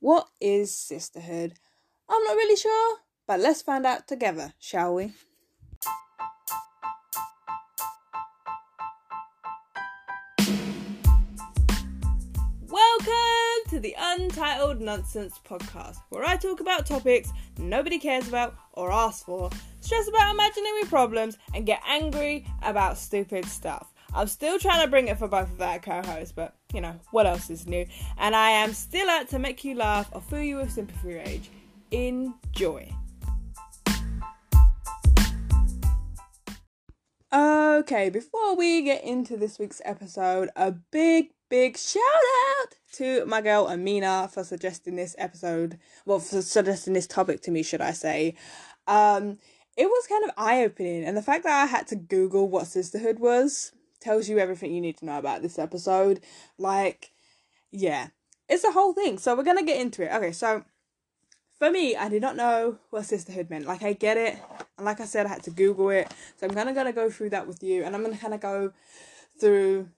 What is sisterhood? I'm not really sure, but let's find out together, shall we? Welcome to the Untitled Nonsense Podcast, where I talk about topics nobody cares about or asks for, stress about imaginary problems, and get angry about stupid stuff. I'm still trying to bring it for both of our co-hosts, but you know, what else is new? And I am still out to make you laugh or fill you with sympathy rage. Enjoy. Okay, before we get into this week's episode, a big, big shout out to my girl Amina for suggesting this episode. Well, for suggesting this topic to me, should I say. Um, it was kind of eye opening, and the fact that I had to Google what sisterhood was tells you everything you need to know about this episode. Like, yeah, it's a whole thing. So we're gonna get into it. Okay, so for me, I did not know what sisterhood meant. Like, I get it, and like I said, I had to Google it. So I'm gonna gonna go through that with you, and I'm gonna kind of go through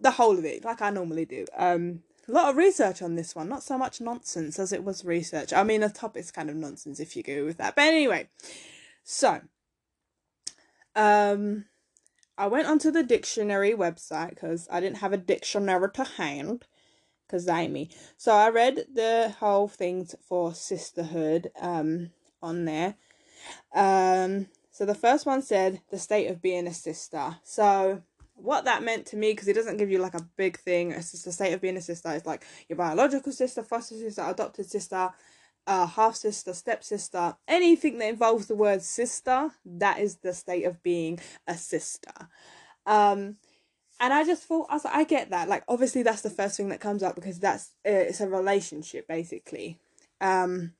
the whole of it, like I normally do. Um, a lot of research on this one, not so much nonsense as it was research. I mean, the topic's kind of nonsense if you go with that. But anyway, so um I went onto the dictionary website because I didn't have a dictionary to hand because I me. So I read the whole things for sisterhood um on there. Um so the first one said the state of being a sister. So what that meant to me because it doesn't give you like a big thing. It's just the state of being a sister. It's like your biological sister, foster sister, adopted sister, uh, half sister, stepsister, anything that involves the word sister, that is the state of being a sister. Um, and I just thought, I was like, I get that. Like, obviously, that's the first thing that comes up because that's uh, it's a relationship basically. Um,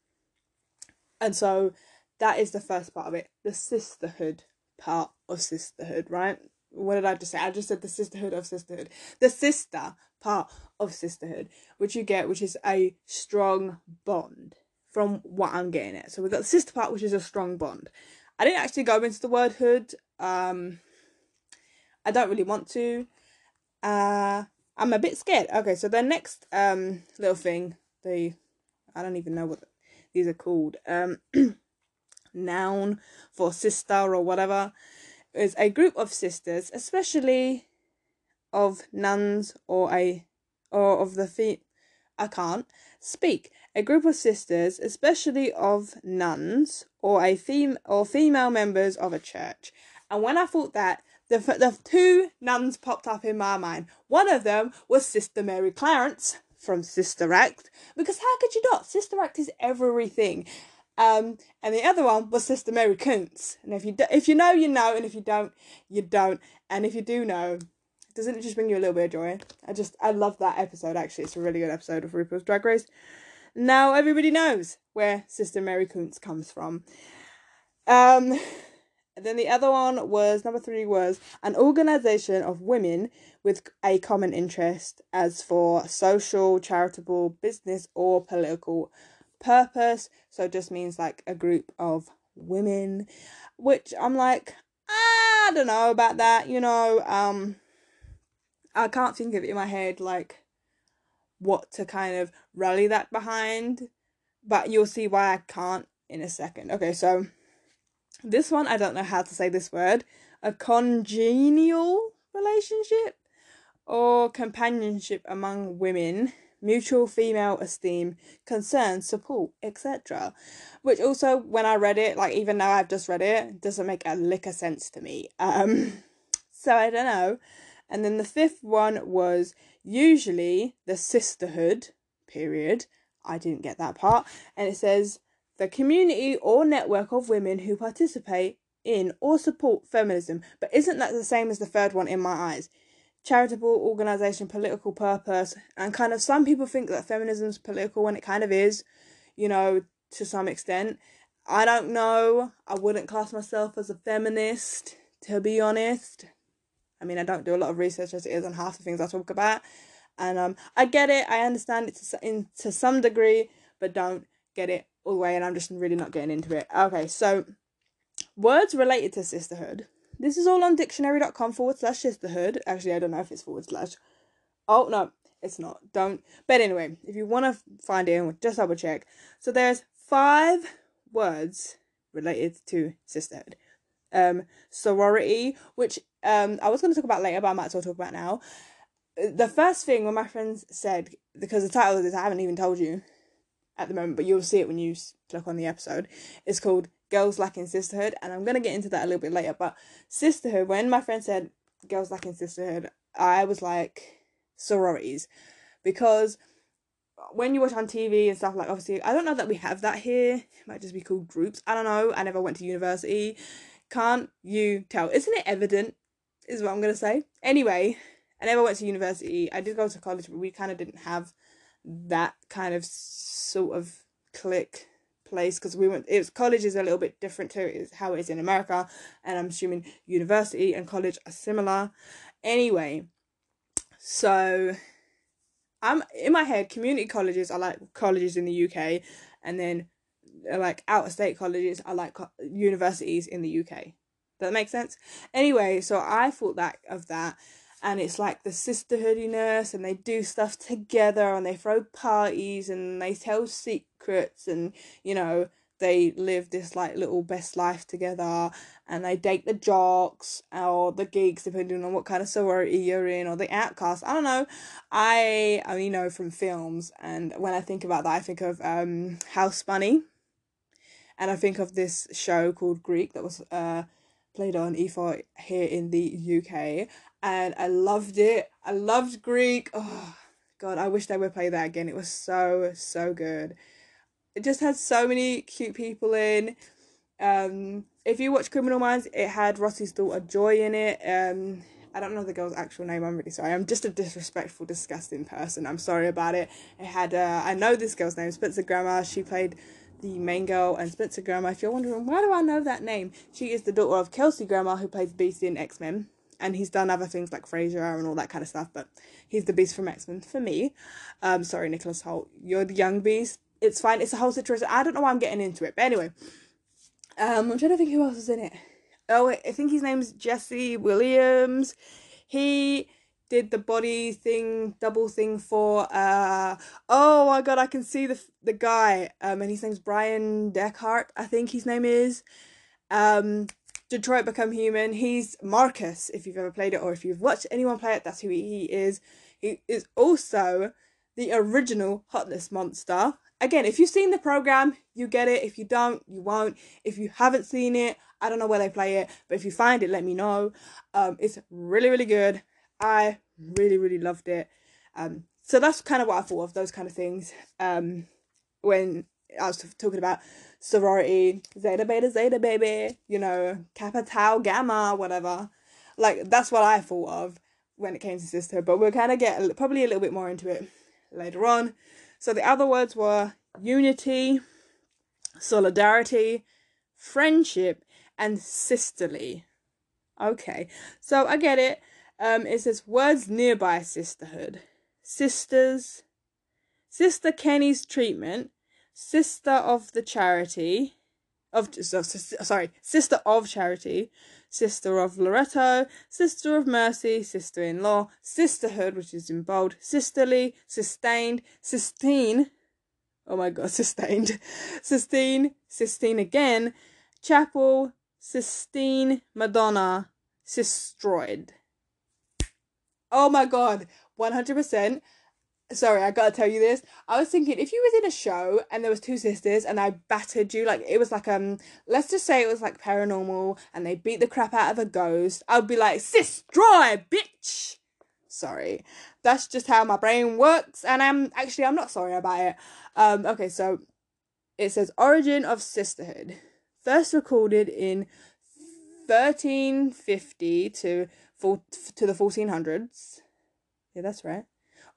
and so that is the first part of it, the sisterhood part of sisterhood, right? What did I just say? I just said the sisterhood of sisterhood, the sister part of sisterhood, which you get, which is a strong bond from what I'm getting at. So we've got the sister part, which is a strong bond. I didn't actually go into the word hood. Um, I don't really want to. Uh, I'm a bit scared. Okay, so the next um little thing, the I don't even know what these are called. Um, noun for sister or whatever is a group of sisters, especially of nuns or a or of the feet. I can't speak a group of sisters, especially of nuns or a fem- or female members of a church. And when I thought that, the the two nuns popped up in my mind. One of them was Sister Mary Clarence from Sister Act, because how could you not? Sister Act is everything. Um, and the other one was Sister Mary Kuntz. And if you do, if you know, you know, and if you don't, you don't. And if you do know, doesn't it just bring you a little bit of joy? I just I love that episode. Actually, it's a really good episode of RuPaul's Drag Race. Now everybody knows where Sister Mary Kuntz comes from. Um, then the other one was number three was an organization of women with a common interest as for social, charitable, business, or political purpose. So it just means like a group of women, which I'm like, I don't know about that, you know. Um, I can't think of it in my head like what to kind of rally that behind, but you'll see why I can't in a second. Okay, so this one, I don't know how to say this word a congenial relationship or companionship among women, mutual female esteem, concern, support, etc. Which also, when I read it, like even now I've just read it, doesn't make a lick of sense to me. Um, so I don't know. And then the fifth one was usually the sisterhood, period. I didn't get that part. And it says the community or network of women who participate in or support feminism. But isn't that the same as the third one in my eyes? Charitable organization, political purpose, and kind of some people think that feminism's political when it kind of is, you know, to some extent. I don't know. I wouldn't class myself as a feminist, to be honest. I mean, I don't do a lot of research as it is on half the things I talk about, and um, I get it. I understand it to in to some degree, but don't get it all the way. And I'm just really not getting into it. Okay, so words related to sisterhood. This is all on dictionary.com forward slash sisterhood. Actually, I don't know if it's forward slash. Oh no, it's not. Don't. But anyway, if you want to find it, just double check. So there's five words related to sisterhood. Um, sorority, which um I was going to talk about later, but I might as well talk about now. The first thing when my friends said, because the title of this I haven't even told you at the moment, but you'll see it when you click on the episode. It's called Girls Lacking Sisterhood, and I'm gonna get into that a little bit later. But sisterhood, when my friend said Girls Lacking Sisterhood, I was like sororities because when you watch on TV and stuff like obviously I don't know that we have that here. It might just be called groups. I don't know. I never went to university. Can't you tell? Isn't it evident? Is what I'm gonna say. Anyway, I never went to university. I did go to college, but we kind of didn't have that kind of sort of clique place because we went it was college is a little bit different to how it is in America and I'm assuming university and college are similar anyway so I'm in my head community colleges are like colleges in the UK and then like out of state colleges are like universities in the UK Does that make sense? Anyway so I thought that of that and it's like the sisterhoodiness and they do stuff together and they throw parties and they tell secrets and you know they live this like little best life together and they date the jocks or the geeks depending on what kind of sorority you're in or the outcast i don't know. I i mean, know from films and when i think about that i think of um house bunny and i think of this show called greek that was uh played on e4 here in the uk and I loved it. I loved Greek. Oh god, I wish they would play that again. It was so so good. It just had so many cute people in. Um, if you watch Criminal Minds, it had Rossi's daughter Joy in it. Um, I don't know the girl's actual name. I'm really sorry. I'm just a disrespectful, disgusting person. I'm sorry about it. It had uh, I know this girl's name, Spencer Grammer. She played the main girl, and Spencer Grammer. If you're wondering why do I know that name, she is the daughter of Kelsey Grammer, who plays Beast in X Men and he's done other things like Frasier and all that kind of stuff. But he's the Beast from X Men for me. Um, sorry, Nicholas Hoult, you're the young Beast. It's fine. It's a whole situation. I don't know why I'm getting into it, but anyway, um, I'm trying to think who else is in it. Oh, I think his name's Jesse Williams. He did the body thing, double thing for. Uh, oh my god, I can see the the guy. Um, and his name's Bryan Dechart. I think his name is. Um, Detroit Become Human. He's Marcus, if you've ever played it or if you've watched anyone play it, that's who he is. He is also the original Hotness Monster. Again, if you've seen the program, you get it. If you don't, you won't. If you haven't seen it, I don't know where they play it, but if you find it, let me know. Um, it's really, really good. I really, really loved it. Um, so that's kind of what I thought of those kind of things. Um, when I was talking about sorority, zeta beta zeta baby, you know, kappa tau gamma, whatever. Like that's what I thought of when it came to sisterhood, but we'll kind of get probably a little bit more into it later on. So the other words were unity, solidarity, friendship, and sisterly. Okay, so I get it. Um, it says words nearby sisterhood, sisters, Sister Kenny's treatment, sister of the charity. Of so, sorry. Sister of charity. Sister of loretto. Sister of mercy. Sister-in-law. Sisterhood which is in bold. Sisterly. Sustained. Sistine. Oh my god sustained. Sistine. Sistine again. Chapel. Sistine madonna. Sistroid oh my god 100% sorry, I gotta tell you this. I was thinking if you was in a show and there was two sisters and I battered you, like it was like um, let's just say it was like paranormal and they beat the crap out of a ghost, I'd be like, sis, destroy, bitch. Sorry, that's just how my brain works, and I'm actually I'm not sorry about it. Um, okay, so it says origin of sisterhood, first recorded in 1350 to to the 1400s. Yeah, that's right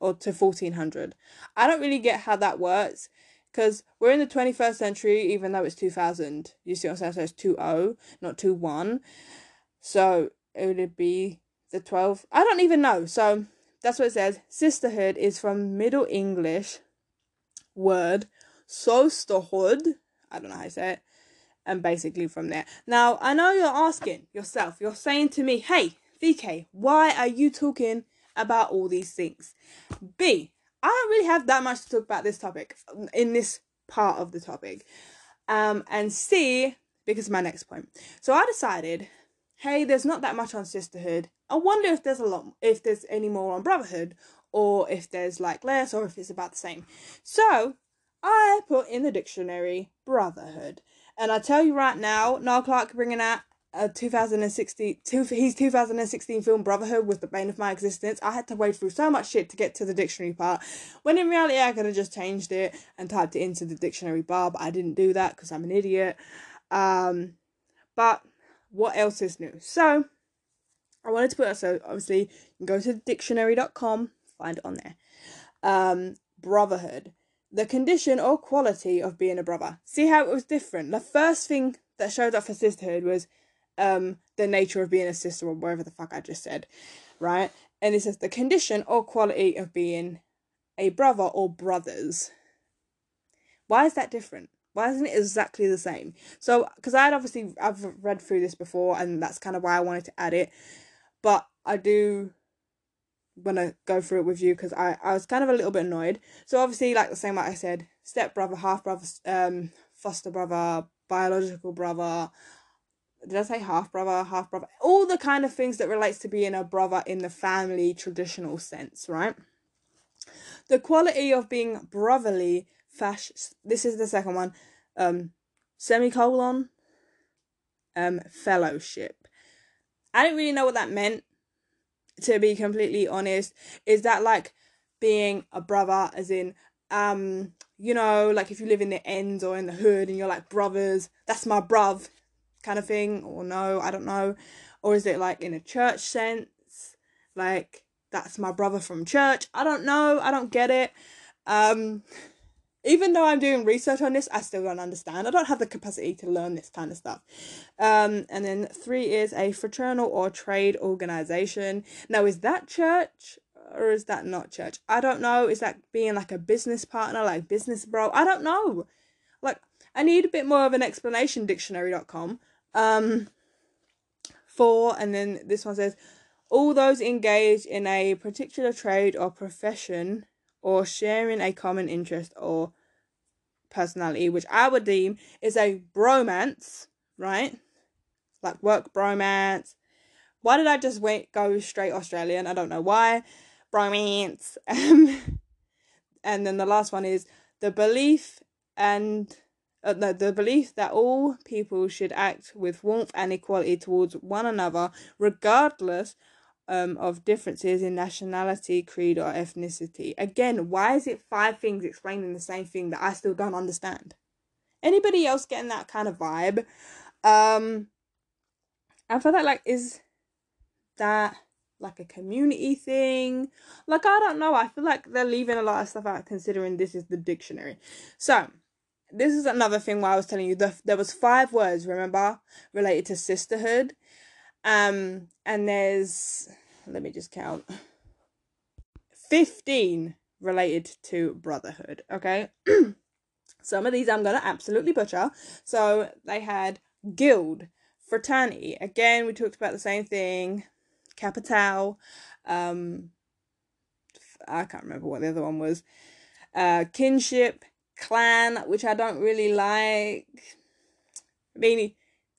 or to 1400. I don't really get how that works because we're in the 21st century, even though it's 2000. You see what I'm saying? So it's 20, not 21. So it would be the 12. I don't even know. So that's what it says. Sisterhood is from Middle English word sisterhood. I don't know how to say it. And basically from there. Now, I know you're asking yourself, you're saying to me, hey, VK, why are you talking about all these things. B, I don't really have that much to talk about this topic in this part of the topic. Um, and C, because my next point. So I decided, hey, there's not that much on sisterhood. I wonder if there's a lot, if there's any more on brotherhood, or if there's like less, or if it's about the same. So I put in the dictionary brotherhood. And I tell you right now, Noel Clarke bringing out a 2016 two, his 2016 film Brotherhood was the bane of my existence. I had to wade through so much shit to get to the dictionary part. When in reality, I could have just changed it and typed it into the dictionary bar, but I didn't do that because I'm an idiot. Um, but what else is new? So I wanted to put so obviously you can go to dictionary.com, find it on there. Um, brotherhood, the condition or quality of being a brother. See how it was different. The first thing that showed up for sisterhood was um the nature of being a sister or whatever the fuck I just said, right? And it says the condition or quality of being a brother or brothers. Why is that different? Why isn't it exactly the same? So, because I had obviously I've read through this before, and that's kind of why I wanted to add it, but I do want to go through it with you because I I was kind of a little bit annoyed. So obviously, like the same like I said, step brother, half brother, um, foster brother, biological brother, did I say half brother, half brother? All the kind of things that relates to being a brother in the family traditional sense, right? The quality of being brotherly, fash. This is the second one. Um, semicolon. Um, fellowship. I didn't really know what that meant. To be completely honest, is that like being a brother, as in um, you know, like if you live in the ends or in the hood and you're like brothers, that's my bruv kind of thing or no i don't know. Or is it like in a church sense? Like that's my brother from church. I don't know. I don't get it. Um even though i'm doing research on this i still don't understand. I don't have the capacity to learn this kind of stuff. Um and then three is a fraternal or trade organization. Now is that church or is that not church? I don't know. Is that being like a business partner like business bro? I don't know. Like i need a bit more of an explanation dictionary.com um, four, and then this one says, all those engaged in a particular trade or profession or sharing a common interest or personality, which I would deem is a bromance, right? Like work bromance. Why did I just wait go straight Australian? I don't know why. Bromance. Um, and then the last one is the belief and uh, no, the belief that all people should act with warmth and equality towards one another, regardless um, of differences in nationality, creed, or ethnicity. Again, why is it five things explaining the same thing that I still don't understand? Anybody else getting that kind of vibe? Um, I feel that like is that like a community thing? Like I don't know. I feel like they're leaving a lot of stuff out considering this is the dictionary. So this is another thing where I was telling you the, there was five words remember related to sisterhood. Um and there's let me just count. 15 related to brotherhood okay? Some of these I'm going to absolutely butcher. So they had guild fraternity. Again we talked about the same thing. Capital. Um I can't remember what the other one was. Uh kinship clan, which I don't really like. I mean,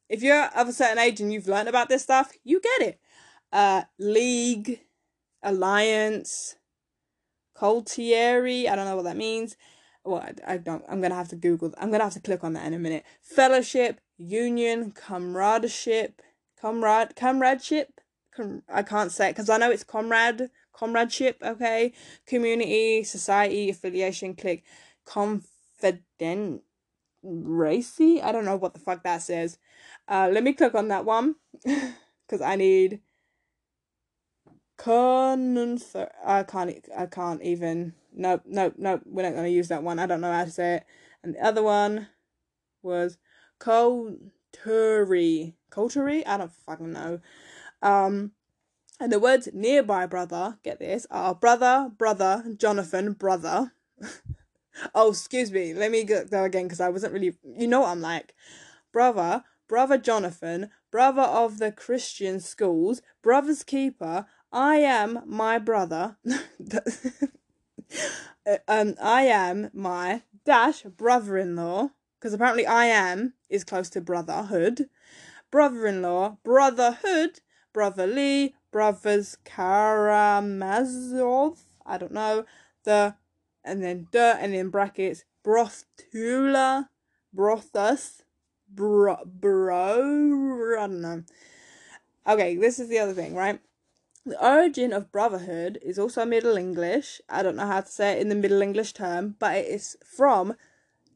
if you're of a certain age and you've learned about this stuff, you get it. Uh, league, alliance, coterie, I don't know what that means. Well, I, I don't. I'm gonna have to Google. I'm gonna have to clique on that in a minute. Fellowship, union, comradeship, comrade, comradeship. Com- I can't say it because I know it's comrade, comradeship. Okay, community, society, affiliation, click, conf confident racy. I don't know what the fuck that says. Uh, let me click on that one because I need confer. I can't. I can't even. Nope. Nope. Nope. We're not gonna use that one. I don't know how to say it. And the other one was coterie. Coterie. I don't fucking know. Um. And the words nearby brother, get this, are brother, brother, Jonathan, brother. Oh, excuse me. Let me go, again because I wasn't really. You know what I'm like. Brother, brother Jonathan, brother of the Christian schools, brother's keeper, I am my brother. um, I am my dash brother in law, because apparently I am is close to brotherhood. Brother in law, brotherhood, brotherly, brothers Karamazov. I don't know. The and then dirt, and in brackets brothula, brothus, bro, bro. I don't know. Okay, this is the other thing, right? The origin of brotherhood is also Middle English. I don't know how to say it in the Middle English term, but it is from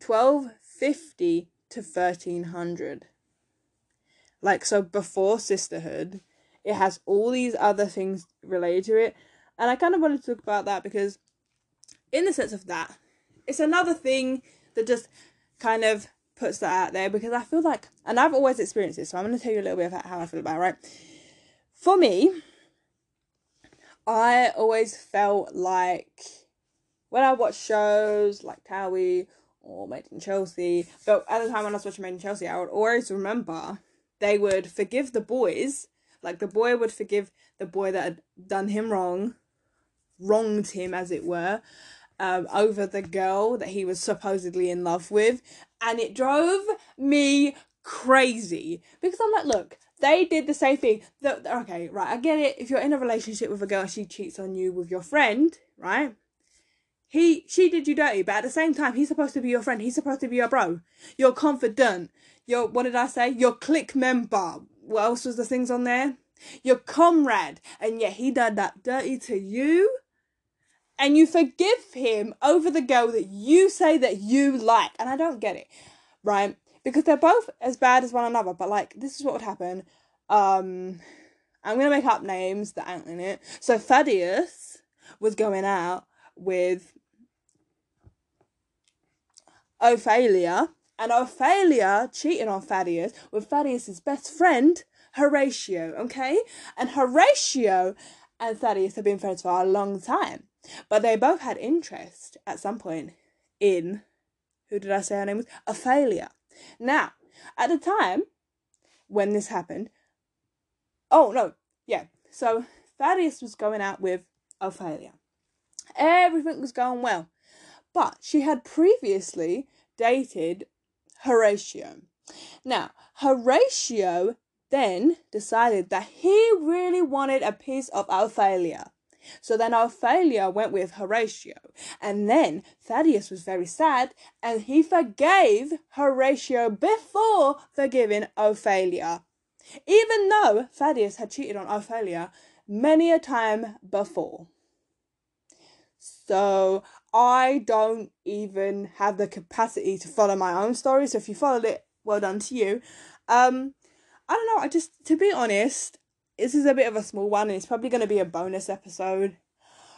1250 to 1300. Like, so before sisterhood, it has all these other things related to it. And I kind of wanted to talk about that because, in the sense of that, it's another thing that just kind of puts that out there because I feel like, and I've always experienced this, so I'm going to tell you a little bit about how I feel about it, right? For me, I always felt like when I watched shows like Towie or Made in Chelsea, but at the time when I was watching Made in Chelsea, I would always remember they would forgive the boys, like the boy would forgive the boy that had done him wrong, wronged him as it were, um, over the girl that he was supposedly in love with, and it drove me crazy because I'm like, look, they did the same thing. The, okay, right, I get it. If you're in a relationship with a girl she cheats on you with your friend, right? He, she did you dirty, but at the same time, he's supposed to be your friend. He's supposed to be your bro. You're confident. Your, what did I say? Your clique member. What else was the things on there? Your comrade. And yet he did that dirty to you. And you forgive him over the girl that you say that you like. And I don't get it, right? because they're both as bad as one another. But like, this is what would happen. Um, I'm gonna make up names that aren't in it. So Thaddeus was going out with Ophelia, and Ophelia cheating on Thaddeus with Thaddeus's best friend Horatio. Okay, and Horatio and Thaddeus have been friends for a long time, but they both had interest at some point in who did I say her name was? Ophelia. Now, at the time when this happened, oh no, yeah, so Thaddeus was going out with Ophelia. Everything was going well, but she had previously dated Horatio. Now, Horatio then decided that he really wanted a piece of Ophelia. So then Ophelia went with Horatio. And then Thaddeus was very sad and he forgave Horatio before forgiving Ophelia. Even though Thaddeus had cheated on Ophelia many a time before. So I don't even have the capacity to follow my own story. So if you followed it, well done to you. Um, I don't know. I just, to be honest, this is a bit of a small one and it's probably going to be a bonus episode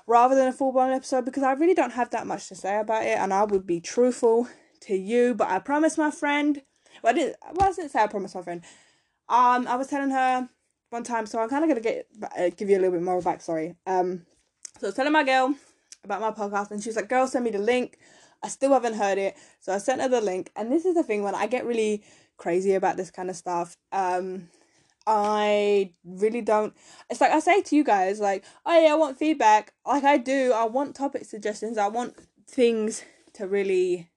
rather than a full blown episode because I really don't have that much to say about it and I would be truthful to you. But I promised my friend, well, I didn't, well, I didn't say I promised my friend. Um, I was telling her one time, so I'm kind of going to get uh, give you a little bit more backstory. Um, so I was telling my girl about my podcast and she was like, girl, send me the link. I still haven't heard it. So I sent her the link. And this is the thing when I get really crazy about this kind of stuff. Um, I really don't. It's like I say to you guys, like, oh yeah, I want feedback. Like I do. I want topic suggestions. I want things to really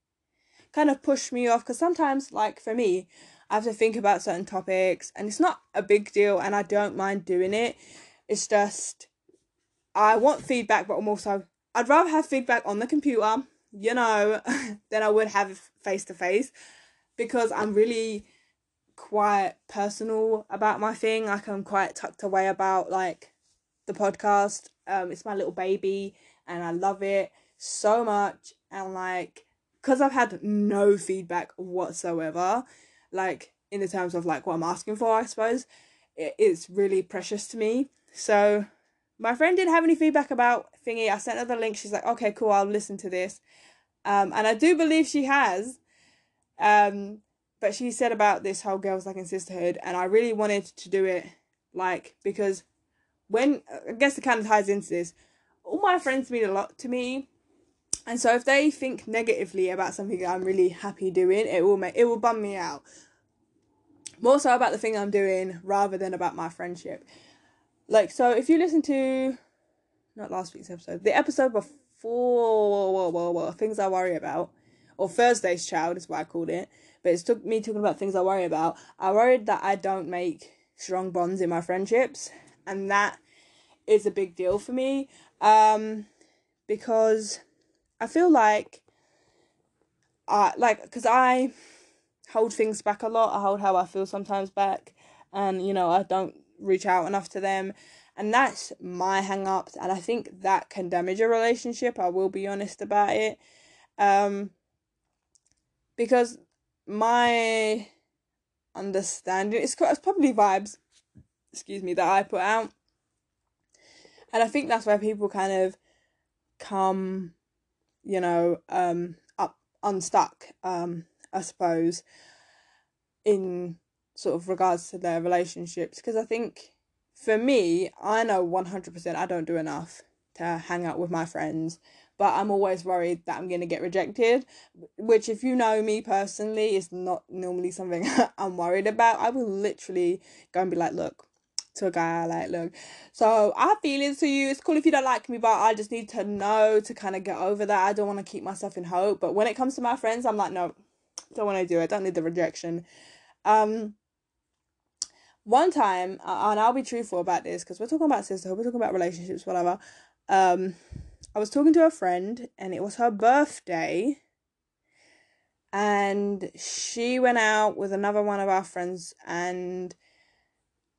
kind of push me off because sometimes, like for me, I have to think about certain topics, and it's not a big deal, and I don't mind doing it. It's just I want feedback, but I'm also I'd rather have feedback on the computer, you know, than I would have face to face because I'm really quite personal about my thing. Like I'm quite tucked away about like the podcast. Um, it's my little baby, and I love it so much. And like, because I've had no feedback whatsoever, like in the terms of like what I'm asking for, I suppose it, it's really precious to me. So my friend didn't have any feedback about thingy. I sent her the link. She's like, okay, cool, I'll listen to this. Um, and I do believe she has. Um, but she said about this whole girls like in sisterhood and i really wanted to do it like because when i guess it kind of ties into this all my friends mean a lot to me and so if they think negatively about something that i'm really happy doing it will make it will bum me out more so about the thing i'm doing rather than about my friendship like so if you listen to not last week's episode, the episode before whoa, whoa, whoa, things I worry about, or Thursday's child is what I called it. But it's took me talking about things I worry about. I worried that I don't make strong bonds in my friendships, and that is a big deal for me. Um, because I feel like I like because I hold things back a lot. I hold how I feel sometimes back, and you know I don't reach out enough to them, and that's my hang ups. And I think that can damage a relationship. I will be honest about it, um, because my understanding it's, it's probably vibes, excuse me, that I put out, and I think that's where people kind of come, you know, um, up unstuck. Um, I suppose, in sort of regards to their relationships. Because I think for me, I know 100% I don't do enough to hang out with my friends, but I'm always worried that I'm going to get rejected, which, if you know me personally, is not normally something I'm worried about. I will literally go and be like, look, to a guy like, look, so I have feelings to you. It's cool if you don't like me, but I just need to know to kind of get over that. I don't want to keep myself in hope. But when it comes to my friends, I'm like, no, don't want to do it. Don't need the rejection. Um, one time, and I'll be truthful about this because we're talking about sisterhood, we're talking about relationships, whatever. Um, I was talking to a friend, and it was her birthday, and she went out with another one of our friends, and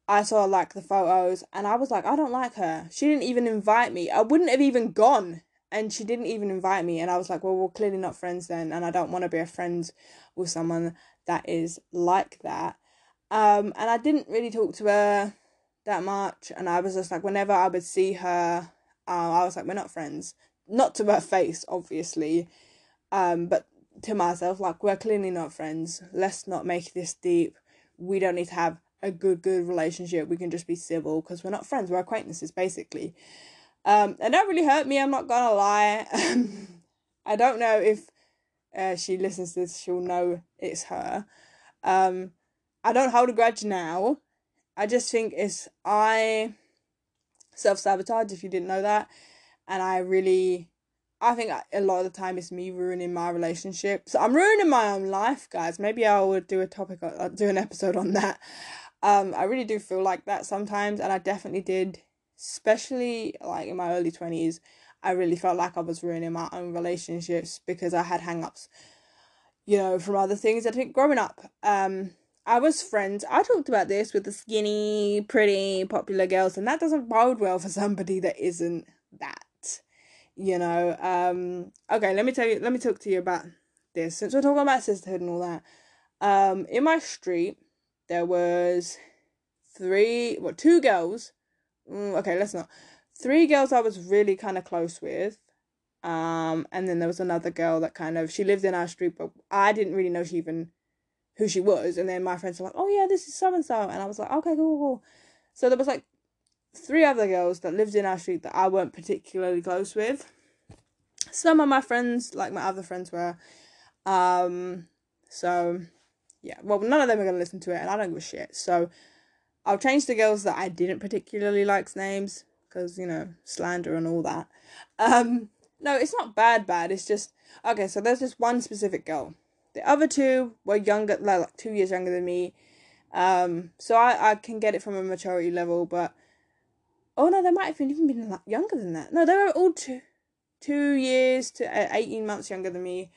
I saw like the photos, and I was like, I don't like her. She didn't even invite me. I wouldn't have even gone and she didn't even invite me and i was like well we're clearly not friends then and i don't want to be a friend with someone that is like that um and i didn't really talk to her that much and i was just like whenever i would see her uh, i was like we're not friends not to her face obviously um but to myself like we're clearly not friends let's not make this deep we don't need to have a good good relationship we can just be civil because we're not friends we're acquaintances basically um, and that really hurt me. I'm not gonna lie. I don't know if uh, she listens to this. She'll know it's her. Um, I don't hold a grudge now. I just think it's I self sabotage. If you didn't know that, and I really, I think a lot of the time it's me ruining my relationship. So I'm ruining my own life, guys. Maybe I would do a topic, I'll uh, do an episode on that. Um, I really do feel like that sometimes, and I definitely did especially like in my early 20s i really felt like i was ruining my own relationships because i had hang-ups you know from other things i think growing up um i was friends i talked about this with the skinny pretty popular girls and that doesn't bode well for somebody that isn't that you know um okay let me tell you let me talk to you about this since we're talking about sisterhood and all that um in my street there was three well two girls mm, okay, let's not. Three girls I was really kind of close with. Um, and then there was another girl that kind of she lived in our street, but I didn't really know she even who she was. And then my friends were like, "Oh yeah, this is so and so," and I was like, "Okay, cool, cool." So there was like three other girls that lived in our street that I weren't particularly close with. Some of my friends, like my other friends, were. Um, so yeah, well, none of them are gonna listen to it, and I don't give a shit. So I'll change the girls that I didn't particularly like's names because you know slander and all that. Um, no, it's not bad. Bad. It's just okay. So there's just one specific girl. The other two were younger, like two years younger than me. Um, so I I can get it from a maturity level, but oh no, they might have been even been like younger than that. No, they were all two two years to uh, eighteen months younger than me.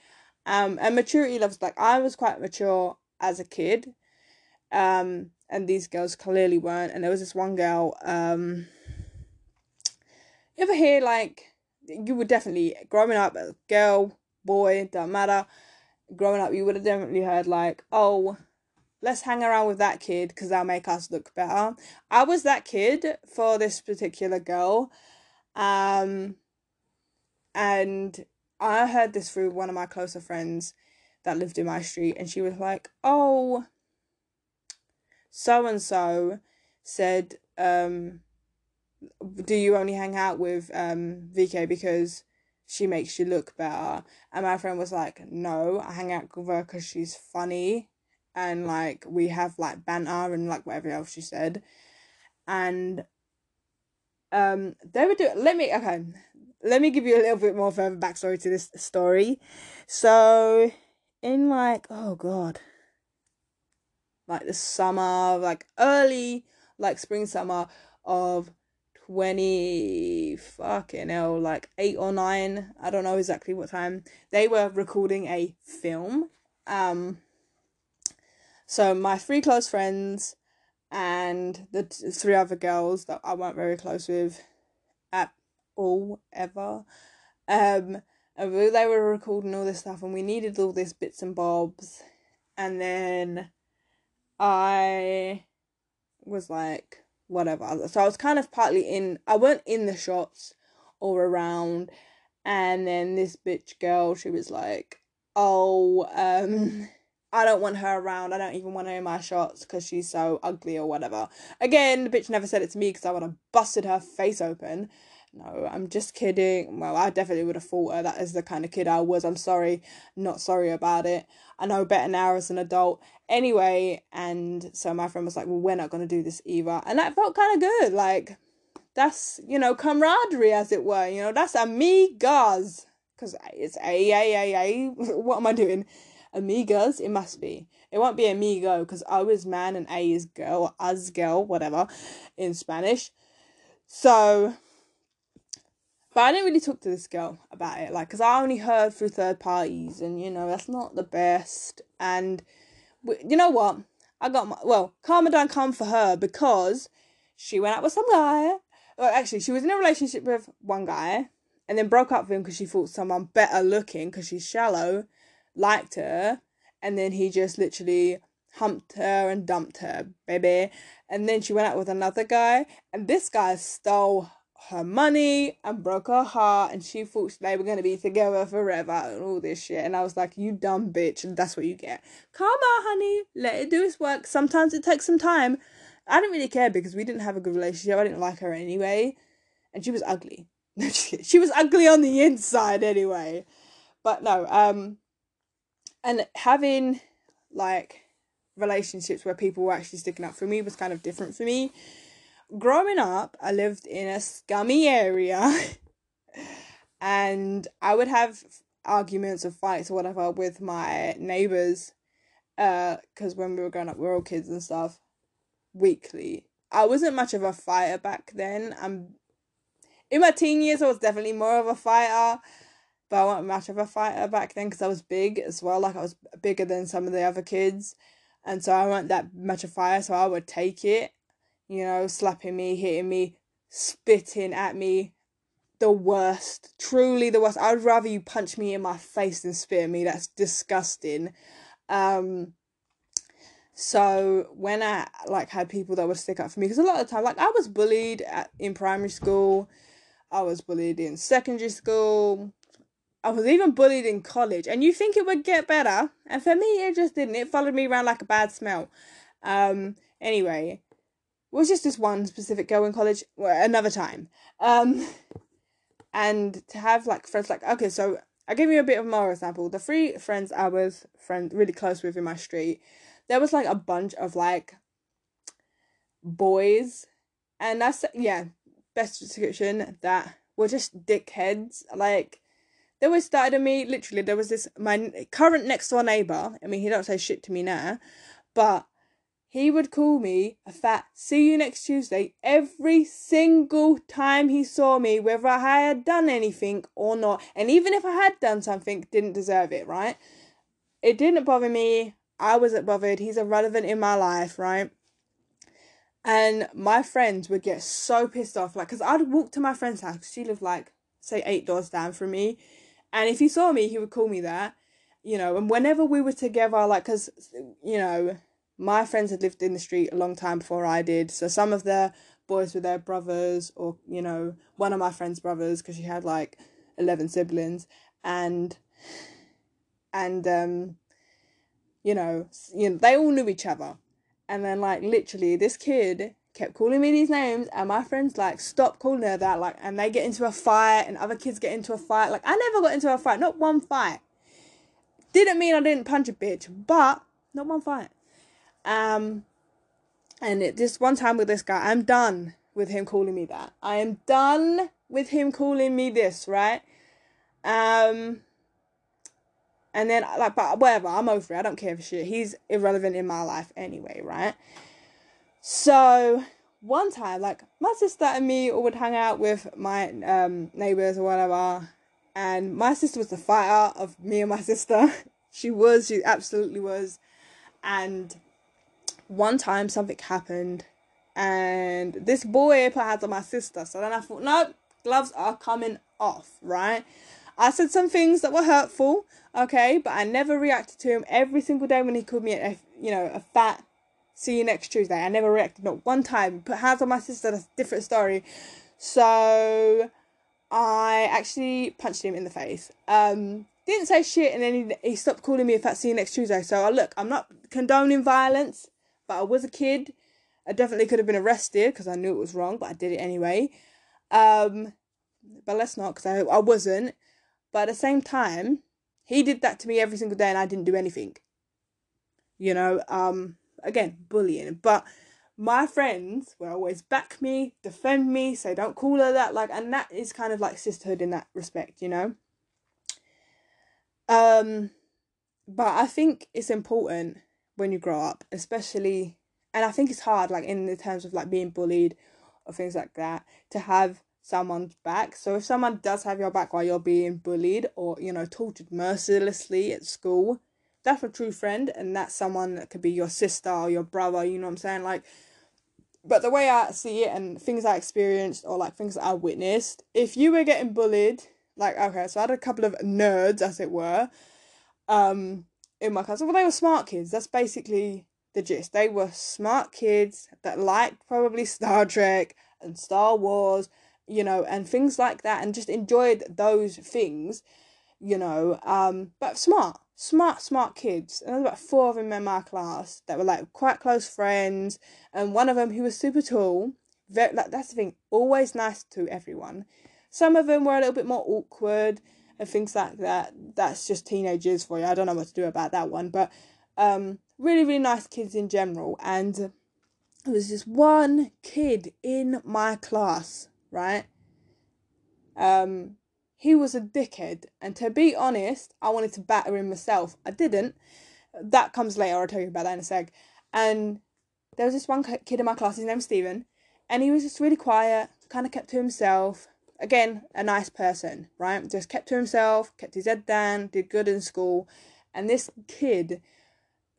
Um, and maturity levels like I was quite mature as a kid. Um, and these girls clearly weren't. And there was this one girl. Um, you ever hear like you would definitely growing up, girl, boy, don't matter. Growing up, you would have definitely heard like, oh, let's hang around with that kid because that'll make us look better. I was that kid for this particular girl, um, and I heard this through one of my closer friends that lived in my street, and she was like, oh so and so said, um, do you only hang out with um VK because she makes you look better? And my friend was like, no, I hang out with her because she's funny and like we have like banter and like whatever else she said. And um, they were doing. Let me okay. Let me give you a little bit more further backstory to this story. So, in like, oh god, like the summer, like early, like spring summer of 20 fucking hell like 8 or 9 i don't know exactly what time they were recording a film um so my three close friends and the t- three other girls that i weren't very close with at all ever um and they were recording all this stuff and we needed all this bits and bobs and then i was like whatever. So I was kind of partly in, I weren't in the shots or around. And then this bitch girl, she was like, oh, um, I don't want her around. I don't even want her in my shots because she's so ugly or whatever. Again, the bitch never said it to me because I would have busted her face open. No, I'm just kidding. Well, I definitely would have thought her. That is the kind of kid I was. I'm sorry, not sorry about it. I know better now as an adult. Anyway, and so my friend was like, Well, we're not going to do this either. And that felt kind of good. Like, that's, you know, camaraderie, as it were. You know, that's amigas. Because it's A, A, A, A. What am I doing? Amigas, it must be. It won't be amigo because O is man and A is girl, as girl, whatever, in Spanish. So but I didn't really talk to this girl about it, like, because I only heard through third parties, and you know, that's not the best. And you know what? I got my, well, karma done come for her because she went out with some guy. Well, actually, she was in a relationship with one guy and then broke up with him because she thought someone better looking, because she's shallow, liked her. And then he just literally humped her and dumped her, baby. And then she went out with another guy, and this guy stole her money and broke her heart and she thought they were going to be together forever and all this shit. And i was like you dumb bitch and that's what you get. Out honey let it do its work. Sometimes it takes some time. I didn't really care because we didn't have a good relationship. I didn't like her anyway. And she was ugly. She was ugly on the inside anyway. But no um and having like relationships where people were actually sticking up for me was kind of different for me growing up, I lived in a scummy area, and I would have arguments or fights or whatever with my neighbors. Uh, because when we were growing up, we were all kids and stuff. Weekly, I wasn't much of a fighter back then. I'm in my teen years. I was definitely more of a fighter, but I wasn't much of a fighter back then because I was big as well. Like I was bigger than some of the other kids, and so I wasn't that much of a fighter. So I would take it you know, slapping me, hitting me, spitting at me. The worst. Truly the worst. I'd rather you punch me in my face than spit at me. That's disgusting. Um so when I like had people that would stick up for me, because a lot of the time, like I was bullied at, in primary school, I was bullied in secondary school, I was even bullied in college, and you think it would get better, and for me, it just didn't. It followed me around like a bad smell. Um. Anyway, was just this one specific girl in college another time. Um and to have like friends like okay so i give you a bit of more example. The three friends i was friend really close with in my street there was like a bunch of like boys. And that's yeah best description that were just dickheads. Like they always started at me literally there was this my current next door neighbor i mean he don't say shit to me now but he would call me a fat see you next Tuesday every single time he saw me, whether I had done anything or not. And even if I had done something, didn't deserve it, right? It didn't bother me. I wasn't bothered. He's irrelevant in my life, right? And my friends would get so pissed off, like, because I'd walk to my friend's house. She lived like, say, eight doors down from me. And if he saw me, he would call me that, you know. And whenever we were together, like, because, you know, my friends had lived in the street a long time before I did. So some of the boys were their brothers, or you know, one of my friend's brothers, because she had like eleven siblings, and and um, you know, you know, they all knew each other, and then like literally, this kid kept calling me these names, and my friends like stop calling her that, like, and they get into a fight, and other kids get into a fight. Like I never got into a fight, not one fight. Didn't mean I didn't punch a bitch, but not one fight. Um, and it, this one time with this guy, I'm done with him calling me that. I am done with him calling me this, right? Um, and then like, but whatever, I'm over it. I don't care for shit. He's irrelevant in my life anyway, right? So one time, like my sister and me would hang out with my um neighbors or whatever, and my sister was the fighter of me and my sister. she was, she absolutely was, and one time something happened and this boy put hands on my sister. So then I thought, no, gloves are coming off, right? I said some things that were hurtful, okay, but I never reacted to him every single day when he called me a, you know, a fat. See you next Tuesday. I never reacted, not one time. Put hands on my sister. That's a different story. So I actually punched him in the face. Um, didn't say shit, and then he, he stopped calling me a fat. See you next Tuesday. So I look, I'm not condoning violence, but I was a kid I definitely could have been arrested because I knew it was wrong, but I did it anyway. Um, but let's not because I, I wasn't. But at the same time, he did that to me every single day and I didn't do anything. You know, um, again, bullying. But my friends will always back me, defend me, say don't call her that. Like, and that is kind of like sisterhood in that respect, you know. Um, but I think it's important when you grow up, especially and I think it's hard, like in the terms of like being bullied or things like that, to have someone's back. So if someone does have your back while you're being bullied or you know tortured mercilessly at school, that's a true friend, and that's someone that could be your sister or your brother. You know what I'm saying? Like, but the way I see it and things I experienced or like things I witnessed, if you were getting bullied, like okay, so I had a couple of nerds, as it were, um, in my class. Well, they were smart kids. That's basically the gist. They were smart kids that liked probably Star Trek and Star Wars, you know, and things like that, and just enjoyed those things, you know. Um, but smart, smart, smart kids. And there was about four of them in my class that were like quite close friends, and one of them who was super tall. Very, like, that's the thing, always nice to everyone. Some of them were a little bit more awkward and things like that. That's just teenagers for you. I don't know what to do about that one, but um really, really nice kids in general. And there was this one kid in my class, right? Um, he was a dickhead, and to be honest, I wanted to batter him myself. I didn't. That comes later. I'll tell you about that in a sec. And there was this one kid in my class. His name's Stephen, and he was just really quiet, kind of kept to himself. Again, a nice person, right? Just kept to himself, kept his head down, did good in school. And this kid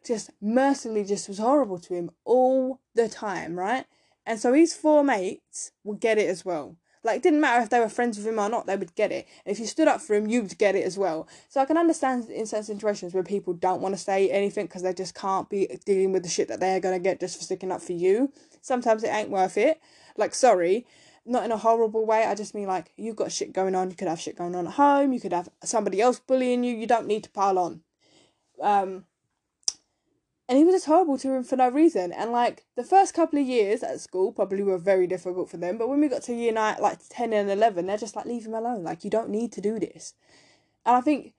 just mercilessly just was horrible to him all the time, right? And so his four mates would get it as well. Like, didn't matter if they were friends with him or not, they would get it. And if you stood up for him, you'd get it as well. So I can understand in certain situations where people don't want to say anything because they just can't be dealing with the shit that they're going to get just for sticking up for you. Sometimes it ain't worth it. Like, sorry, not in a horrible way. I just mean, like, you've got shit going on. You could have shit going on at home. You could have somebody else bullying you. You don't need to pile on. Um, and he was just horrible to him for no reason. And like the first couple of years at school probably were very difficult for them. But when we got to year nine, like ten and eleven, they're just like leave him alone. Like you don't need to do this. And I think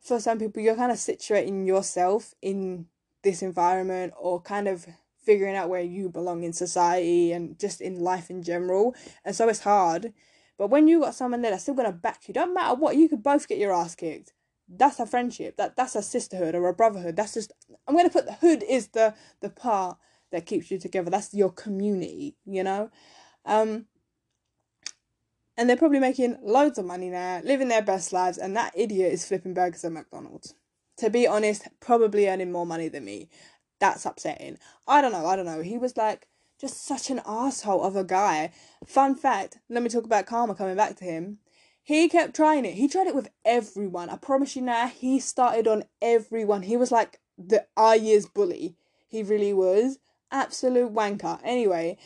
for some people, you're kind of situating yourself in this environment or kind of figuring out where you belong in society and just in life in general. And so it's hard. But when you got someone there that's still gonna back you, don't matter what, you could both get your ass kicked. That's a friendship. That that's a sisterhood or a brotherhood. That's just i'm to put the hood is the the part that keeps you together. That's your community you know? Um and they're probably making loads of money now living their best lives and that idiot is flipping burgers at mcdonald's. To be honest probably earning more money than me that's upsetting i don't know i don't know he was like just such an asshole of a guy fun fact let me talk about karma coming back to him he kept trying it. He tried it with everyone. I promise you now, he started on everyone. He was like the our year's bully. He really was. Absolute wanker. Anyway,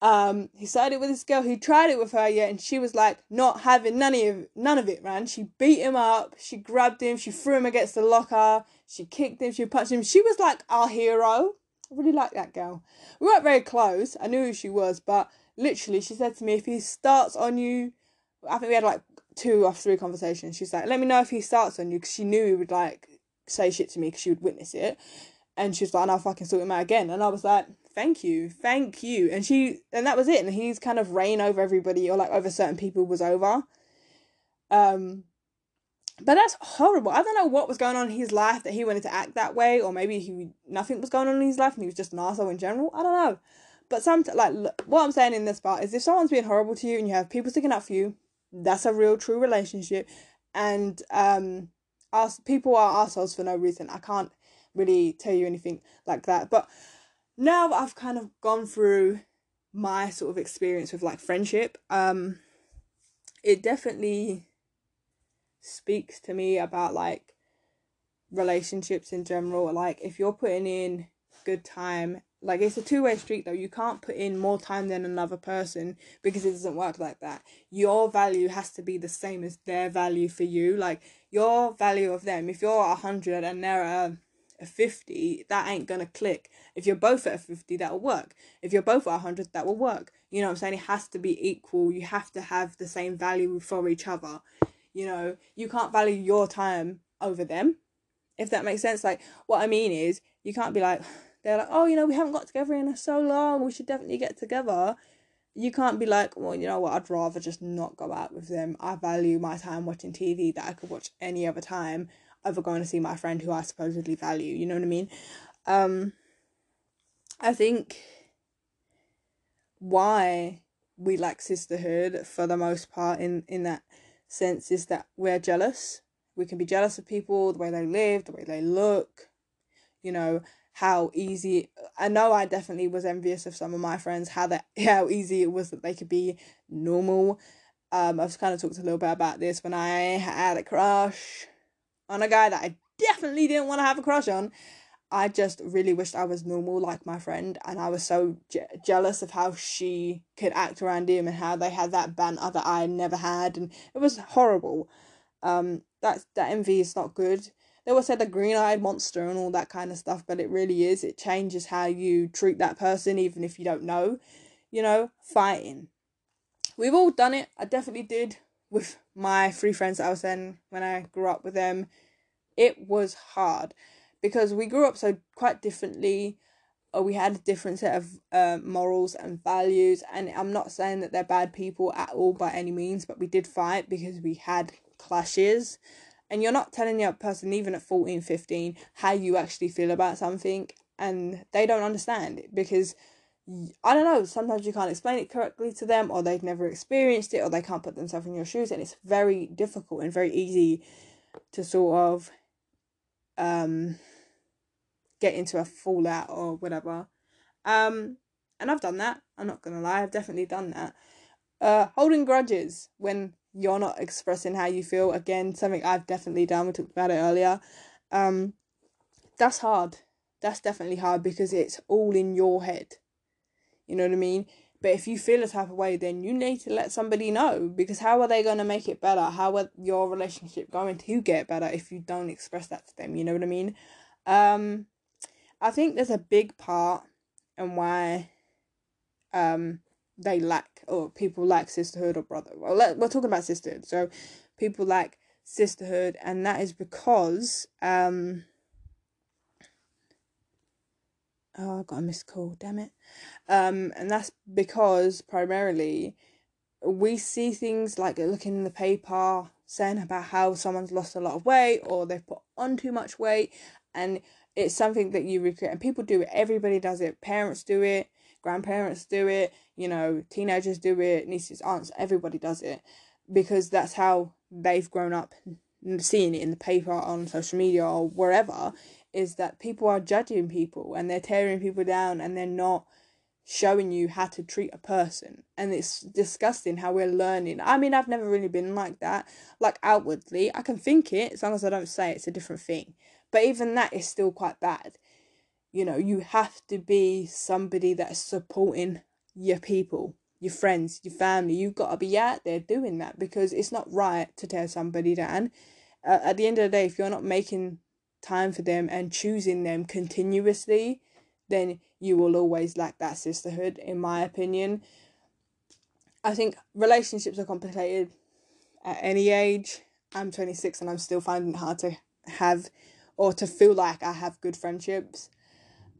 um, he started it with this girl. He tried it with her, yeah, and she was like not having none of none of it, man. She beat him up. She grabbed him. She threw him against the locker. She kicked him. She punched him. She was like our hero. I really like that girl. We weren't very close. I knew who she was, but literally, she said to me, if he starts on you, I think we had like two or three conversations. She's like, let me know if he starts on you because she knew he would like say shit to me because she would witness it. And she was like, I'll fucking sort him out again. And I was like, thank you, thank you. And she, and that was it. And he's kind of reign over everybody or like over certain people was over. Um, but that's horrible. I don't know what was going on in his life that he wanted to act that way, or maybe he nothing was going on in his life and he was just an asshole in general. I don't know. But some like what I'm saying in this part is if someone's being horrible to you and you have people sticking up for you, that's a real true relationship. And um, us people are assholes for no reason. I can't really tell you anything like that. But now I've kind of gone through my sort of experience with like friendship, um, it definitely speaks to me about like relationships in general. Like if you're putting in good time, like it's a two way street though. You can't put in more time than another person because it doesn't work like that. Your value has to be the same as their value for you. Like your value of them. If you're a hundred and they're a, a fifty, that ain't gonna click. If you're both at a fifty, that'll work. If you're both at a hundred, that will work. You know what I'm saying? It has to be equal. You have to have the same value for each other. You know, you can't value your time over them. If that makes sense. Like what I mean is you can't be like they're like, Oh, you know, we haven't got together in so long, we should definitely get together. You can't be like, Well, you know what, I'd rather just not go out with them. I value my time watching TV that I could watch any other time over going to see my friend who I supposedly value, you know what I mean? Um I think why we lack sisterhood for the most part in in that sense is that we're jealous. We can be jealous of people, the way they live, the way they look, you know, how easy I know I definitely was envious of some of my friends, how that how easy it was that they could be normal. Um, I've kind of talked a little bit about this when I had a crush on a guy that I definitely didn't want to have a crush on. I just really wished I was normal like my friend, and I was so je- jealous of how she could act around him and how they had that banter that I never had, and it was horrible. Um, that that envy is not good. They will say the green eyed monster and all that kind of stuff, but it really is. It changes how you treat that person, even if you don't know. You know, fighting. We've all done it. I definitely did with my three friends that I was in when I grew up with them. It was hard because we grew up so quite differently or we had a different set of uh, morals and values and i'm not saying that they're bad people at all by any means but we did fight because we had clashes. And you're not telling your person even at 14 15 how you actually feel about something and they don't understand it because I don't know, sometimes you can't explain it correctly to them, or they've never experienced it, or they can't put themselves in your shoes, and it's very difficult and very easy to sort of um get into a fallout or whatever. Um, and I've done that. I'm not gonna lie, I've definitely done that. Uh, holding grudges when you're not expressing how you feel. Again, something I've definitely done. We talked about it earlier. Um, that's hard. That's definitely hard because it's all in your head. You know what I mean? But if you feel a type of way, then you need to let somebody know because how are they going to make it better? How are your relationship going to get better if you don't express that to them? You know what I mean? Um, I think there's a big part and why um they lack or people lack sisterhood or brother. Well, let, we're talking about sisterhood, so people lack sisterhood, and that is because um. Oh, I got a missed call. Damn it. Um, and that's because primarily we see things like looking in the paper saying about how someone's lost a lot of weight or they've put on too much weight, and it's something that you recreate and people do it everybody does it parents do it grandparents do it you know teenagers do it nieces aunts everybody does it because that's how they've grown up seeing it in the paper on social media or wherever is that people are judging people and they're tearing people down and they're not showing you how to treat a person and it's disgusting how we're learning i mean i've never really been like that like outwardly i can think it as long as i don't say it, it's a different thing but even that is still quite bad. You know, you have to be somebody that's supporting your people, your friends, your family. You've got to be out there doing that because it's not right to tear somebody down. Uh, at the end of the day, if you're not making time for them and choosing them continuously, then you will always lack that sisterhood, in my opinion. I think relationships are complicated at any age. I'm 26 and I'm still finding it hard to have or to feel like I have good friendships.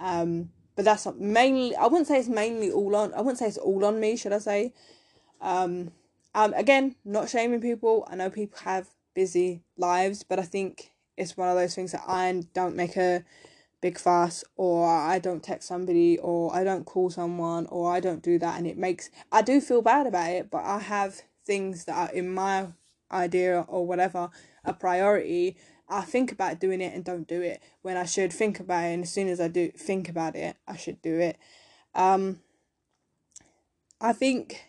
Um, but that's not mainly. I wouldn't say it's mainly all on. I wouldn't say it's all on me. Should I say? Um, um, again, not shaming people. I know people have busy lives, but I think it's one of those things that I don't make a big fuss or I don't text somebody or I don't call someone or I don't do that and it makes I do feel bad about it but I have things that are in my idea or whatever a priority. I think about doing it and don't do it when I should think about it and as soon as I do think about it I should do it. Um I think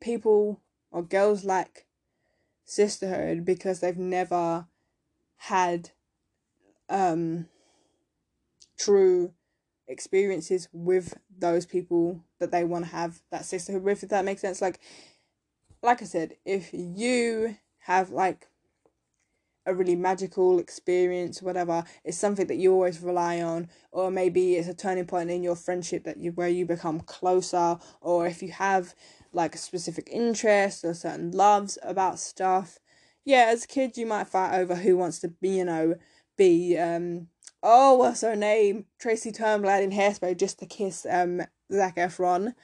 people or girls like sisterhood because they've never had um true experiences with those people that they want to have that sisterhood with if that makes sense. Like like i said if you have like a really magical experience whatever it's something that you always rely on or maybe it's a turning point in your friendship that you where you become closer or if you have like a specific interest or certain loves about stuff yeah as kids you might fight over who wants to be you know be um oh, what's her name? Tracy Turnblad in Hairspray just to kiss um Zac Efron,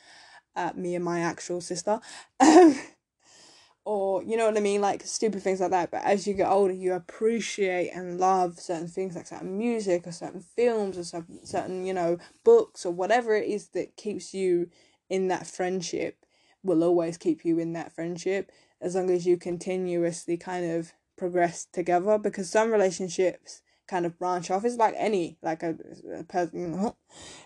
uh, me and my actual sister. or you know what I mean, like stupid things like that. But as you get older, you appreciate and love certain things, like certain music or certain films or certain, certain you know books or whatever it is that keeps you in that friendship. Will always keep you in that friendship as long as you continuously kind of progress together. Because some relationships kind of branch off. It's like any like a, a person.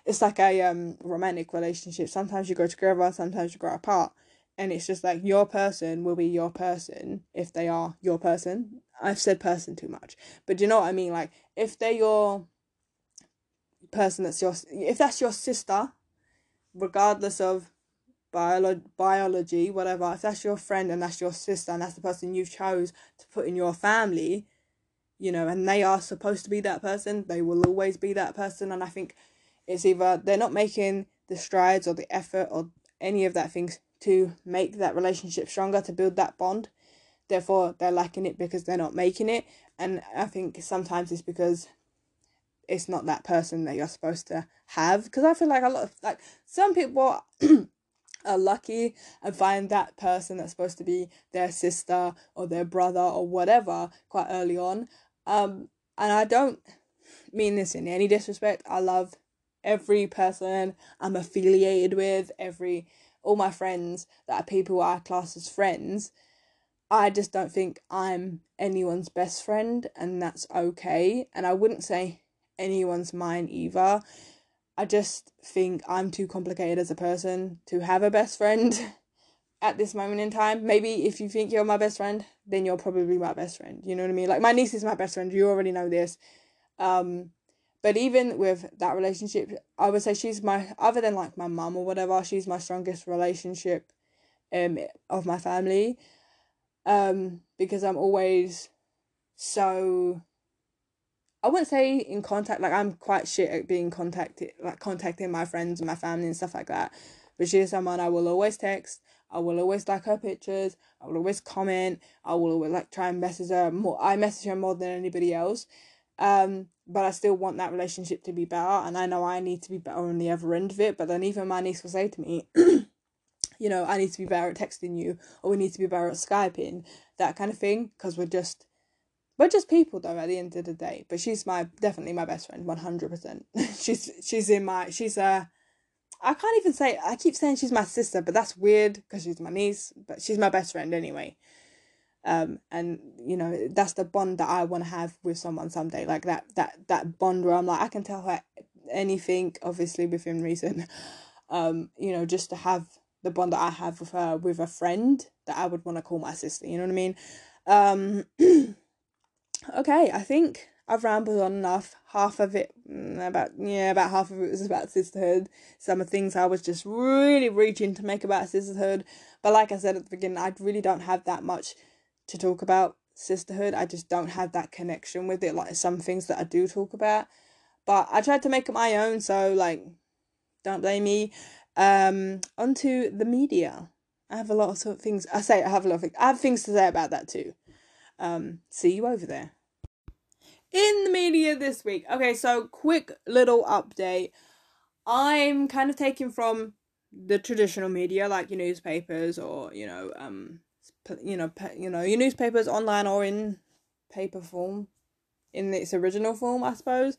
It's like a um romantic relationship. Sometimes you go together, sometimes you grow apart, and it's just like your person will be your person if they are your person. I've said person too much, but do you know what I mean? Like if they're your person, that's your if that's your sister, regardless of biolo- biology, whatever. If that's your friend and that's your sister and that's the person you chose to put in your family, you know, and they are supposed to be that person, they will always be that person. And I think it's either they're not making the strides or the effort or any of that things to make that relationship stronger, to build that bond. Therefore, they're lacking it because they're not making it. And I think sometimes it's because it's not that person that you're supposed to have. Because I feel like a lot of, like, some people are lucky and find that person that's supposed to be their sister or their brother or whatever quite early on um, and I don't mean this in any disrespect. I love every person I'm affiliated with, every all my friends that are people I class as friends. I just don't think I'm anyone's best friend, and that's okay. And I wouldn't say anyone's mine either. I just think I'm too complicated as a person to have a best friend. at this moment in time. Maybe if you think you're my best friend, then you're probably my best friend. You know what I mean? Like my niece is my best friend. You already know this. Um, but even with that relationship, I would say she's my other than like my mum or whatever, she's my strongest relationship um of my family. Um, because I'm always so I wouldn't say in contact like I'm quite shit at being contacted like contacting my friends and my family and stuff like that. But she is someone I will always text. I will always like her pictures. I will always comment. I will always like try and message her more. I message her more than anybody else. Um, but I still want that relationship to be better, and I know I need to be better on the other end of it. But then even my niece will say to me, you know, I need to be better at texting you, or we need to be better at skyping, that kind of thing, because we're just we're just people though at the end of the day. But she's my definitely my best friend, one hundred percent. She's she's in my she's a I can't even say I keep saying she's my sister, but that's weird because she's my niece, but she's my best friend anyway. Um, and you know that's the bond that I want to have with someone someday, like that that that bond where I'm like I can tell her anything, obviously within reason. Um, you know, just to have the bond that I have with her with a friend that I would want to call my sister. You know what I mean? Um, okay, I think I've rambled on enough. Half of it, mm, about yeah, about half of it was about sisterhood. Some of things I was just really reaching to make about sisterhood, but like I said at the beginning, I really don't have that much to talk about sisterhood. I just don't have that connection with it. Like some things that I do talk about, but I tried to make it my own. So like, don't blame me. Um, onto the media. I have a lot of things. I say I have a lot of things. I have things to say about that too. Um, see you over there. In the media this week. Okay, so quick little update. I'm kind of taking from the traditional media, like your newspapers or you know, um, you know, you know, your newspapers online or in paper form, in its original form, I suppose.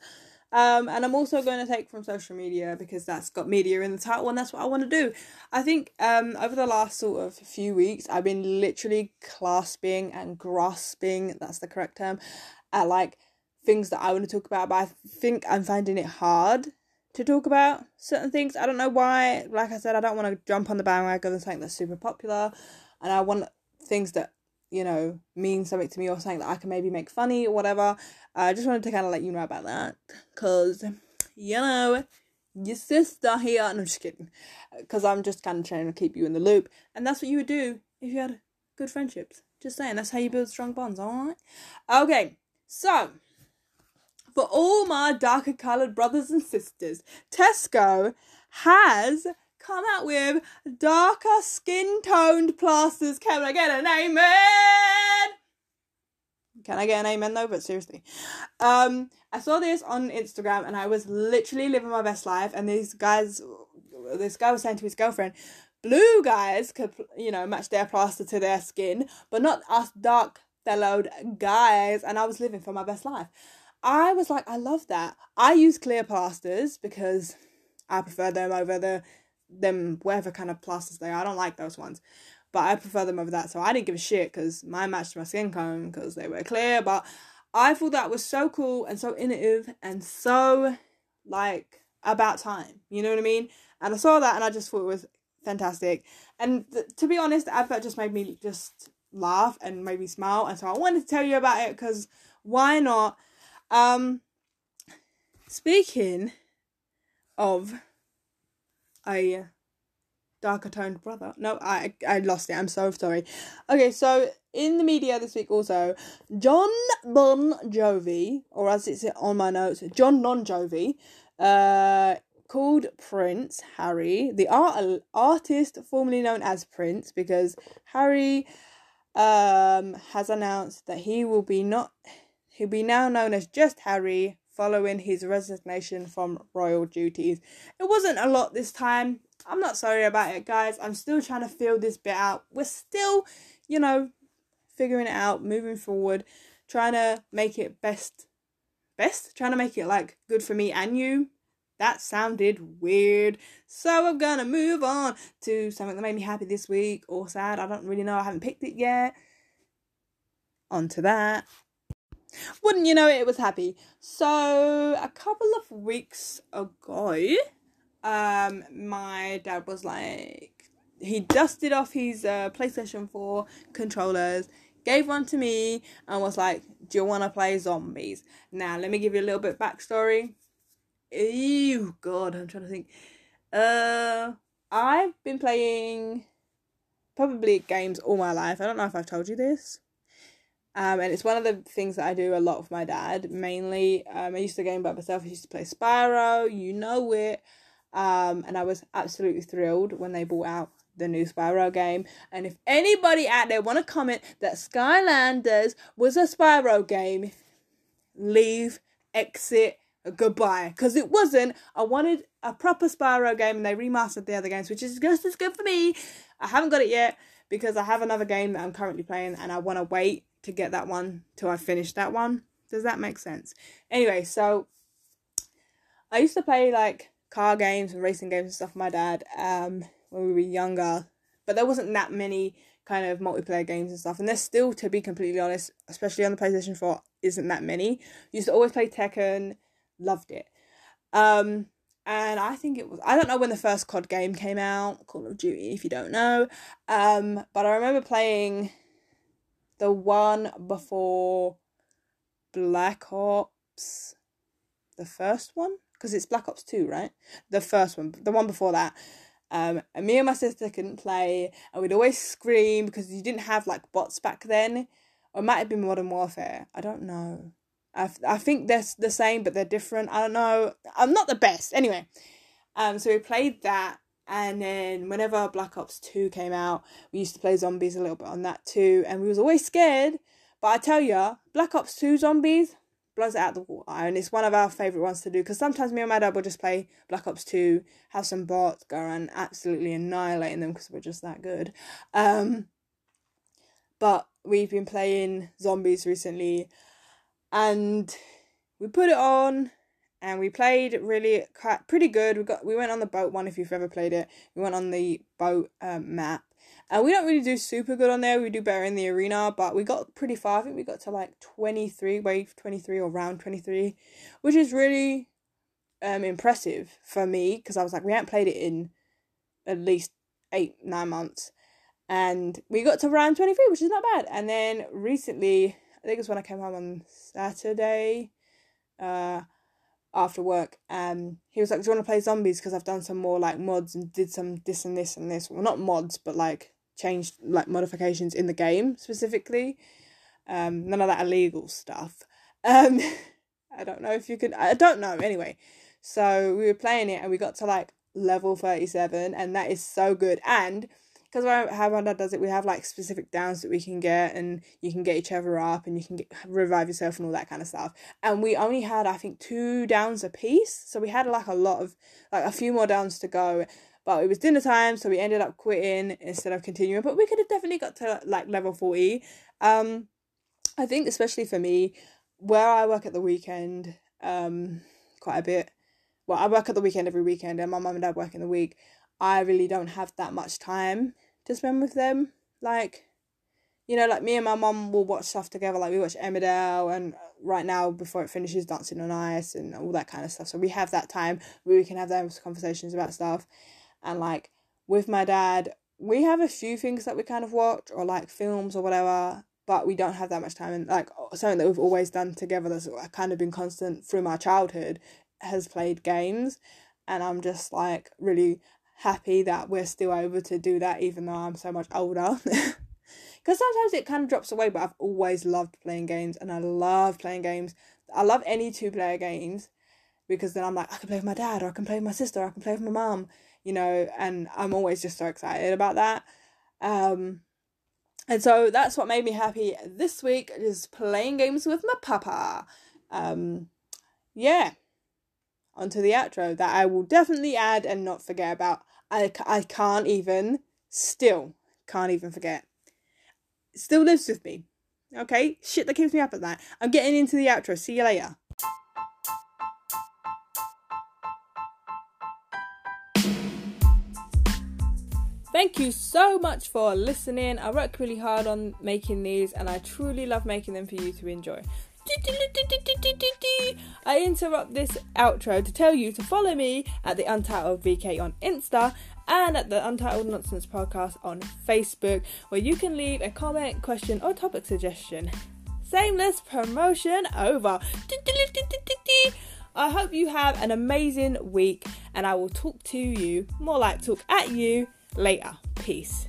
Um, and I'm also going to take from social media because that's got media in the title and that's what I want to do. I think um, over the last sort of few weeks, I've been literally clasping and grasping, that's the correct term, at like things that I want to talk about, but I think I'm finding it hard to talk about certain things. I don't know why. Like I said, I don't want to jump on the bandwagon of something that's super popular, and I want things that you know mean something to me or something that I can maybe make funny or whatever. I just wanted to kind of let you know about that because you know your sister here. No, I'm just kidding, because I'm just kind of trying to keep you in the loop, and that's what you would do if you had good friendships. Just saying, that's how you build strong bonds. All right. Okay, so for all my darker coloured brothers and sisters, Tesco has come out with darker skin toned plasters. Can I get an amen? Can I get an amen though? But seriously. Um, I saw this on Instagram and I was literally living my best life. And these guys, this guy was saying to his girlfriend, blue guys could, you know, match their plaster to their skin, but not us dark fellowed guys. And I was living for my best life. I was like, I love that. I use clear plasters because I prefer them over the them whatever kind of plasters they are. I don't like those ones, but I prefer them over that. So I didn't give a shit because mine matched my skin tone because they were clear. But I thought that was so cool and so innovative and so like about time. You know what I mean? And I saw that and I just thought it was fantastic. And th- to be honest, the advert just made me just laugh and made me smile. And so I wanted to tell you about it because why not? Um, speaking of a darker toned brother. No, I I lost it. I'm so sorry. Okay, so in the media this week also, John Bon Jovi, or as it's on my notes, John Non Jovi, uh, called Prince Harry, the art artist formerly known as Prince, because Harry um has announced that he will be not He'll be now known as just Harry following his resignation from royal duties. It wasn't a lot this time. I'm not sorry about it, guys. I'm still trying to feel this bit out. We're still, you know, figuring it out, moving forward, trying to make it best. Best? Trying to make it like good for me and you. That sounded weird. So I'm gonna move on to something that made me happy this week or sad. I don't really know. I haven't picked it yet. On to that. Wouldn't you know it, it was happy. So a couple of weeks ago, um, my dad was like, he dusted off his uh, PlayStation 4 controllers, gave one to me, and was like, Do you want to play zombies? Now, let me give you a little bit backstory. Ew, God, I'm trying to think. Uh, I've been playing probably games all my life. I don't know if I've told you this. Um, and it's one of the things that I do a lot with my dad. Mainly, um, I used to game by myself. I used to play Spyro, you know it. Um, and I was absolutely thrilled when they brought out the new Spyro game. And if anybody out there want to comment that Skylanders was a Spyro game, leave, exit, goodbye. Because it wasn't. I wanted a proper Spyro game, and they remastered the other games, which is just as good for me. I haven't got it yet because I have another game that I'm currently playing, and I want to wait to get that one till I finish that one. Does that make sense? Anyway, so I used to play like car games and racing games and stuff with my dad um when we were younger, but there wasn't that many kind of multiplayer games and stuff. And there's still, to be completely honest, especially on the PlayStation 4, isn't that many. Used to always play Tekken, loved it. Um and I think it was I don't know when the first COD game came out, Call of Duty if you don't know. Um but I remember playing the one before Black Ops, the first one, because it's Black Ops 2, right? The first one, the one before that. Um, and me and my sister couldn't play, and we'd always scream because you didn't have like bots back then, or it might have been Modern Warfare. I don't know. I, I think they're the same, but they're different. I don't know. I'm not the best. Anyway, um, so we played that, and then whenever Black Ops 2 came out, we used to play zombies a little bit on that too. And we was always scared. But I tell ya, Black Ops 2 zombies, blows it out the water. And it's one of our favourite ones to do because sometimes me and my dad will just play Black Ops 2, have some bots, go around absolutely annihilating them because we're just that good. Um, but we've been playing zombies recently and we put it on and we played really quite, pretty good. We got we went on the boat one if you've ever played it. We went on the boat um, map, and we don't really do super good on there. We do better in the arena, but we got pretty far. I think we got to like twenty three, wave twenty three or round twenty three, which is really um impressive for me because I was like we haven't played it in at least eight nine months, and we got to round twenty three, which is not bad. And then recently, I think it was when I came home on Saturday. Uh, after work um he was like do you want to play zombies? Because i've done some more like mods and did some this and this and this. Well not mods but like changed like modifications in the game specifically. Um none of that illegal stuff. Um i don't know if you could i don't know anyway. So we were playing it and we got to like level 37 and that is so good. And because how my dad does it, we have like specific downs that we can get, and you can get each other up, and you can get, revive yourself and all that kind of stuff. And we only had, I think, two downs a piece, so we had like a lot of like a few more downs to go. But it was dinner time, so we ended up quitting instead of continuing. But we could have definitely got to like level forty. Um, I think especially for me, where I work at the weekend, um, quite a bit. Well, I work at the weekend every weekend, and my mum and dad work in the week. I really don't have that much time to spend with them. Like, you know, like me and my mum will watch stuff together. Like we watch Emmerdale, and right now before it finishes, Dancing on Ice and all that kind of stuff. So we have that time where we can have those conversations about stuff. And like with my dad, we have a few things that we kind of watch or like films or whatever, but we don't have that much time. And like something that we've always done together that's kind of been constant through my childhood has played games. And I'm just like really happy that we're still able to do that even though I'm so much older. Because sometimes it kind of drops away, but I've always loved playing games and I love playing games. I love any two player games because then I'm like, I can play with my dad or I can play with my sister or I can play with my mum, you know, and I'm always just so excited about that. Um, and so that's what made me happy this week is playing games with my papa. Um, yeah onto the outro that I will definitely add and not forget about. I, I can't even, still can't even forget. Still lives with me. Okay? Shit that keeps me up at night. I'm getting into the outro. See you later. Thank you so much for listening. I work really hard on making these and I truly love making them for you to enjoy. I interrupt this outro to tell you to follow me at the Untitled VK on Insta and at the Untitled Nonsense Podcast on Facebook, where you can leave a comment, question, or topic suggestion. Shameless promotion over. I hope you have an amazing week, and I will talk to you, more like talk at you, later. Peace.